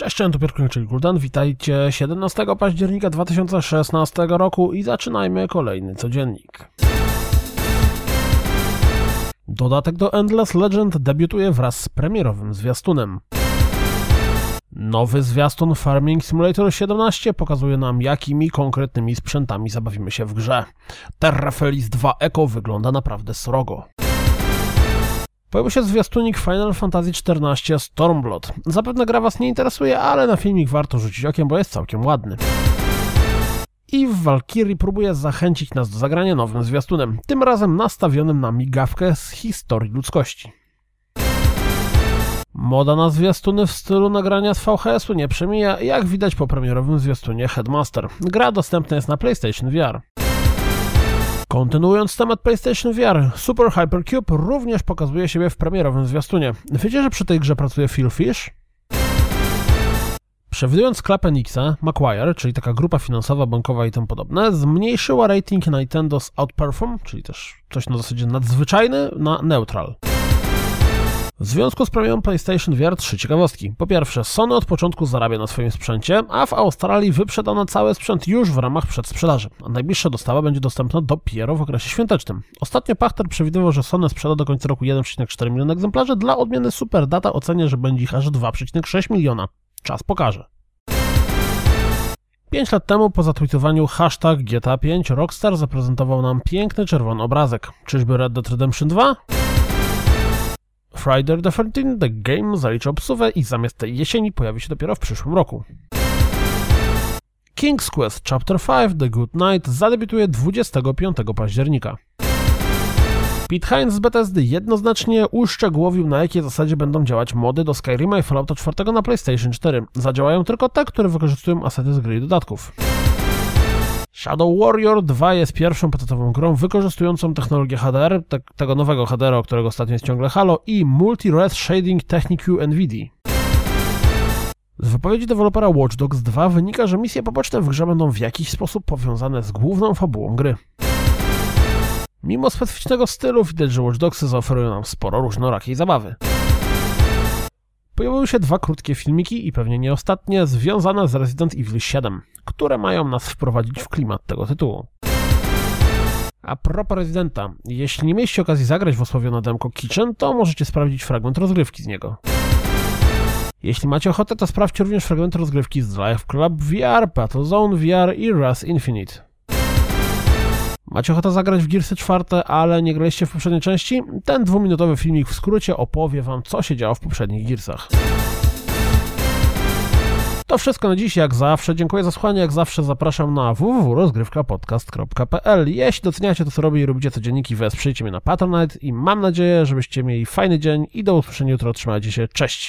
cześć, to Piotr czyli Guldan. Witajcie 17 października 2016 roku i zaczynajmy kolejny codziennik. Dodatek do Endless Legend debiutuje wraz z premierowym zwiastunem. Nowy zwiastun Farming Simulator 17 pokazuje nam, jakimi konkretnymi sprzętami zabawimy się w grze. Terrafelis 2 Echo wygląda naprawdę srogo. Pojawił się zwiastunik Final Fantasy XIV Stormblood. Zapewne gra Was nie interesuje, ale na filmik warto rzucić okiem, bo jest całkiem ładny. I w Valkyrie próbuje zachęcić nas do zagrania nowym zwiastunem, tym razem nastawionym na migawkę z historii ludzkości. Moda na zwiastuny w stylu nagrania z VHS-u nie przemija, jak widać po premierowym zwiastunie Headmaster. Gra dostępna jest na PlayStation VR. Kontynuując temat PlayStation VR, Super Hypercube również pokazuje siebie w premierowym zwiastunie. Wiecie, że przy tej grze pracuje Phil Fish? Przewidując sklep Nixa, Macquarie, czyli taka grupa finansowa, bankowa i tym podobne, zmniejszyła rating Nintendo's Outperform, czyli też coś na zasadzie nadzwyczajny, na neutral. W związku z premierą PlayStation VR trzy ciekawostki. Po pierwsze, Sony od początku zarabia na swoim sprzęcie, a w Australii wyprzedano cały sprzęt już w ramach przedsprzedaży, a najbliższa dostawa będzie dostępna dopiero w okresie świątecznym. Ostatnio Pachter przewidywał, że Sony sprzeda do końca roku 1,4 miliona egzemplarzy, dla odmiany Super Data ocenia, że będzie ich aż 2,6 miliona. Czas pokaże. 5 lat temu po zatweetowaniu hashtag GTA5 Rockstar zaprezentował nam piękny czerwony obrazek. Czyżby Red Dead Redemption 2? Friday the 13 The Game zalicza obsuwę i zamiast tej jesieni pojawi się dopiero w przyszłym roku. King's Quest Chapter 5 The Good Night zadebiutuje 25 października. Pete Hines z Bethesdy jednoznacznie uszczegółowił na jakiej zasadzie będą działać mody do Skyrima i Fallouta 4 na PlayStation 4. Zadziałają tylko te, które wykorzystują asety z gry i dodatków. Shadow Warrior 2 jest pierwszą patetową grą wykorzystującą technologię HDR, te, tego nowego HDR, o którego ostatnio jest ciągle Halo, i Multi-Res Shading Technique NVIDIA. Z wypowiedzi dewelopera Watch Dogs 2 wynika, że misje poboczne w grze będą w jakiś sposób powiązane z główną fabułą gry. Mimo specyficznego stylu widać, że Watch Dogsy zaoferują nam sporo różnorakiej zabawy. Pojawiły się dwa krótkie filmiki i pewnie nie ostatnie, związane z Resident Evil 7, które mają nas wprowadzić w klimat tego tytułu. A propos Residenta, jeśli nie mieliście okazji zagrać w osławione demko Kitchen, to możecie sprawdzić fragment rozgrywki z niego. Jeśli macie ochotę, to sprawdźcie również fragment rozgrywki z Live Club VR, Battlezone VR i Rust Infinite. Macie ochotę zagrać w Gearsy 4, ale nie graliście w poprzedniej części? Ten dwuminutowy filmik w skrócie opowie wam, co się działo w poprzednich Gearsach. To wszystko na dziś, jak zawsze. Dziękuję za słuchanie, jak zawsze zapraszam na www.rozgrywkapodcast.pl Jeśli doceniacie to, co robię i lubicie codzienniki, wesprzyjcie mnie na Patronite i mam nadzieję, żebyście mieli fajny dzień i do usłyszenia jutro. Trzymajcie się, cześć!